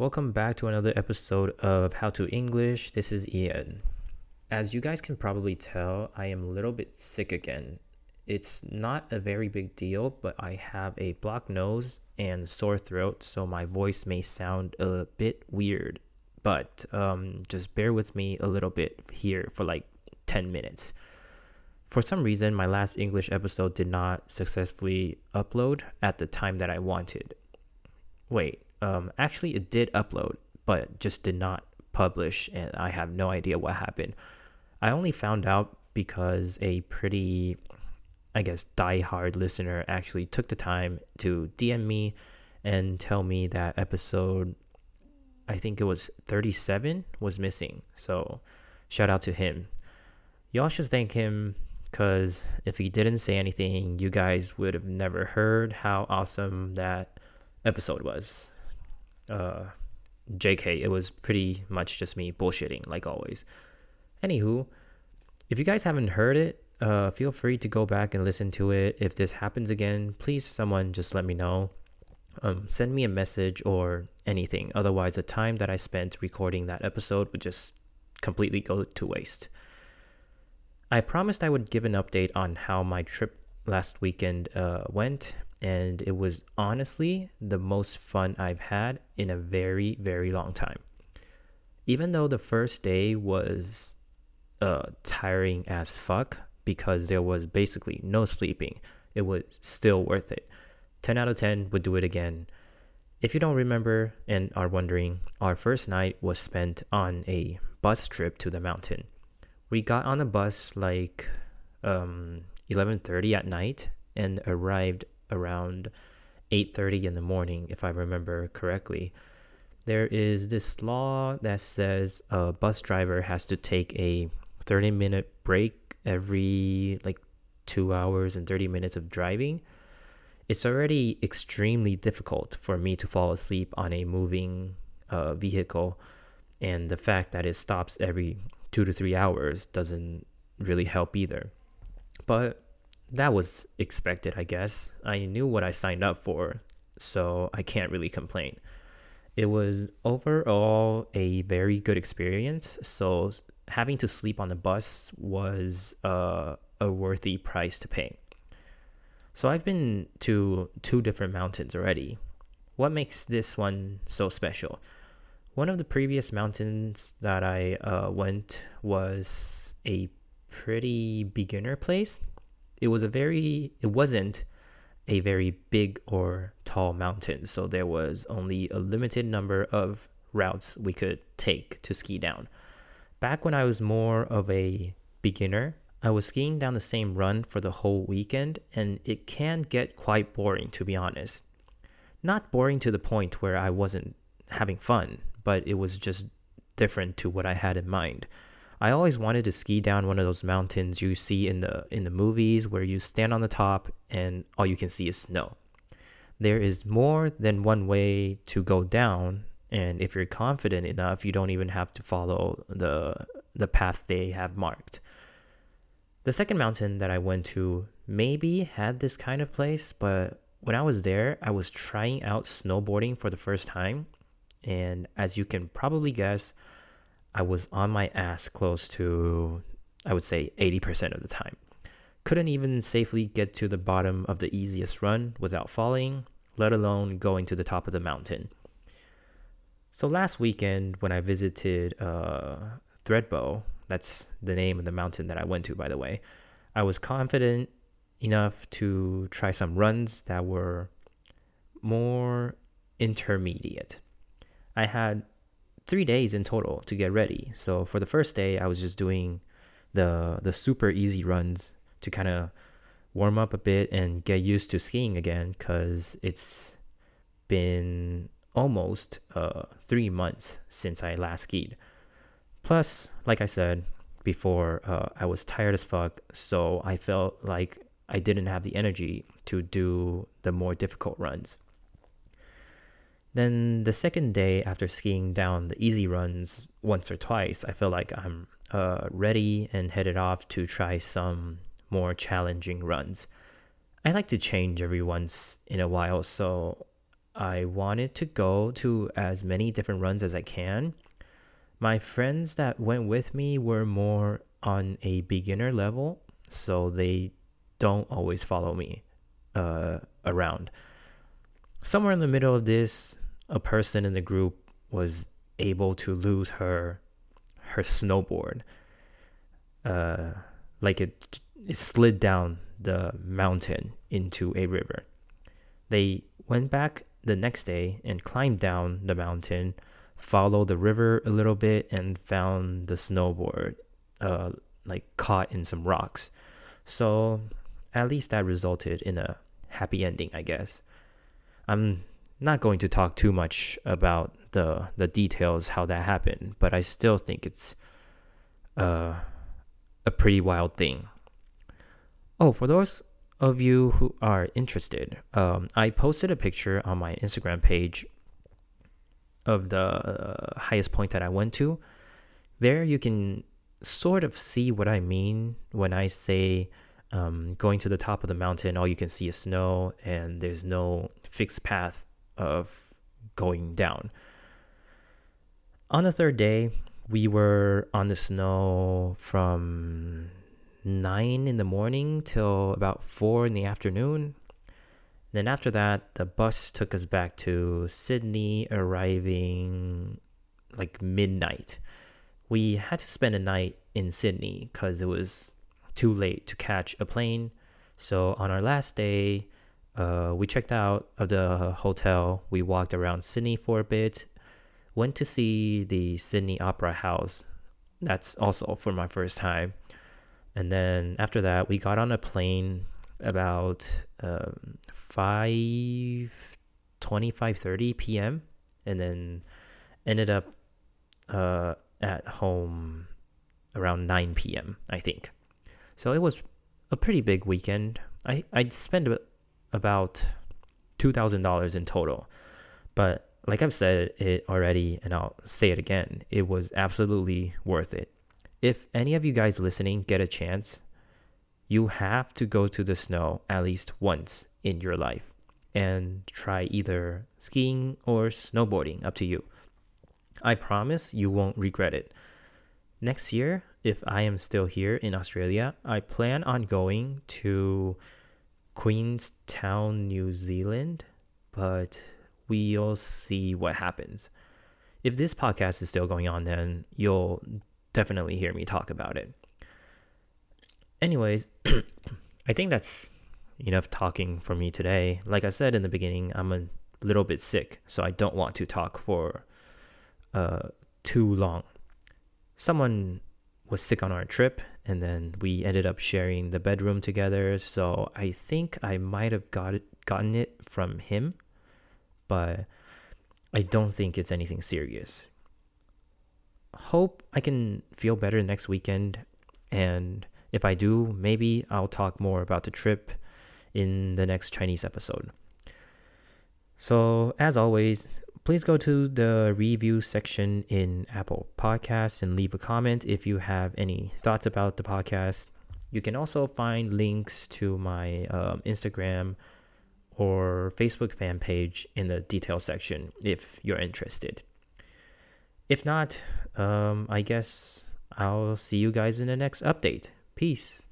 Welcome back to another episode of How to English. This is Ian. As you guys can probably tell, I am a little bit sick again. It's not a very big deal, but I have a blocked nose and sore throat, so my voice may sound a bit weird. But um, just bear with me a little bit here for like 10 minutes. For some reason, my last English episode did not successfully upload at the time that I wanted. Wait, um, actually, it did upload, but just did not publish, and I have no idea what happened. I only found out because a pretty, I guess, die-hard listener actually took the time to DM me and tell me that episode, I think it was 37, was missing. So, shout out to him. Y'all should thank him because if he didn't say anything, you guys would have never heard how awesome that episode was. Uh, JK, it was pretty much just me bullshitting, like always. Anywho, if you guys haven't heard it, uh, feel free to go back and listen to it. If this happens again, please someone just let me know. Um, send me a message or anything. Otherwise, the time that I spent recording that episode would just completely go to waste. I promised I would give an update on how my trip last weekend uh, went, and it was honestly the most fun I've had in a very, very long time. Even though the first day was uh, tiring as fuck because there was basically no sleeping, it was still worth it. 10 out of 10 would do it again. If you don't remember and are wondering, our first night was spent on a bus trip to the mountain we got on a bus like um 11:30 at night and arrived around 8:30 in the morning if I remember correctly. There is this law that says a bus driver has to take a 30 minute break every like 2 hours and 30 minutes of driving. It's already extremely difficult for me to fall asleep on a moving uh, vehicle and the fact that it stops every two to three hours doesn't really help either. But that was expected, I guess. I knew what I signed up for, so I can't really complain. It was overall a very good experience, so having to sleep on the bus was uh, a worthy price to pay. So I've been to two different mountains already. What makes this one so special? One of the previous mountains that I uh, went was a pretty beginner place. It was a very, it wasn't a very big or tall mountain, so there was only a limited number of routes we could take to ski down. Back when I was more of a beginner, I was skiing down the same run for the whole weekend, and it can get quite boring to be honest. Not boring to the point where I wasn't having fun, but it was just different to what I had in mind. I always wanted to ski down one of those mountains you see in the in the movies where you stand on the top and all you can see is snow. There is more than one way to go down and if you're confident enough, you don't even have to follow the the path they have marked. The second mountain that I went to maybe had this kind of place, but when I was there, I was trying out snowboarding for the first time and as you can probably guess, I was on my ass close to, I would say, 80% of the time. Couldn't even safely get to the bottom of the easiest run without falling, let alone going to the top of the mountain. So last weekend, when I visited uh, Thredbo, that's the name of the mountain that I went to, by the way, I was confident enough to try some runs that were more intermediate. I had three days in total to get ready. So for the first day, I was just doing the the super easy runs to kind of warm up a bit and get used to skiing again because it's been almost uh, three months since I last skied. Plus, like I said before, uh, I was tired as fuck, so I felt like I didn't have the energy to do the more difficult runs. Then the second day after skiing down the easy runs once or twice, I feel like I'm uh, ready and headed off to try some more challenging runs. I like to change every once in a while, so I wanted to go to as many different runs as I can. My friends that went with me were more on a beginner level, so they don't always follow me uh, around. Somewhere in the middle of this, a person in the group was able to lose her her snowboard. Uh, like it, it slid down the mountain into a river. They went back the next day and climbed down the mountain, followed the river a little bit, and found the snowboard uh, like caught in some rocks. So at least that resulted in a happy ending, I guess. I'm not going to talk too much about the the details how that happened, but I still think it's uh, a pretty wild thing. Oh, for those of you who are interested, um, I posted a picture on my Instagram page of the uh, highest point that I went to. There, you can sort of see what I mean when I say um, going to the top of the mountain, all you can see is snow, and there's no fixed path of going down. On the third day, we were on the snow from 9 in the morning till about 4 in the afternoon. Then after that, the bus took us back to Sydney, arriving like midnight. We had to spend a night in Sydney because it was too late to catch a plane. So on our last day, uh, we checked out of the hotel. We walked around Sydney for a bit. Went to see the Sydney Opera House. That's also for my first time. And then after that, we got on a plane about um, 5 25 30 p.m. and then ended up uh, at home around 9 p.m. I think. So it was a pretty big weekend. I I spent about two thousand dollars in total, but like I've said it already, and I'll say it again, it was absolutely worth it. If any of you guys listening get a chance, you have to go to the snow at least once in your life and try either skiing or snowboarding, up to you. I promise you won't regret it. Next year, if I am still here in Australia, I plan on going to Queenstown, New Zealand, but we'll see what happens. If this podcast is still going on, then you'll definitely hear me talk about it. Anyways, I think that's enough talking for me today. Like I said in the beginning, I'm a little bit sick, so I don't want to talk for uh, too long. Someone was sick on our trip, and then we ended up sharing the bedroom together. So I think I might have got it, gotten it from him, but I don't think it's anything serious. Hope I can feel better next weekend, and if I do, maybe I'll talk more about the trip in the next Chinese episode. So, as always, please go to the review section in Apple Podcasts and leave a comment if you have any thoughts about the podcast. You can also find links to my um, Instagram or Facebook fan page in the details section if you're interested. If not, um, I guess I'll see you guys in the next update. Peace.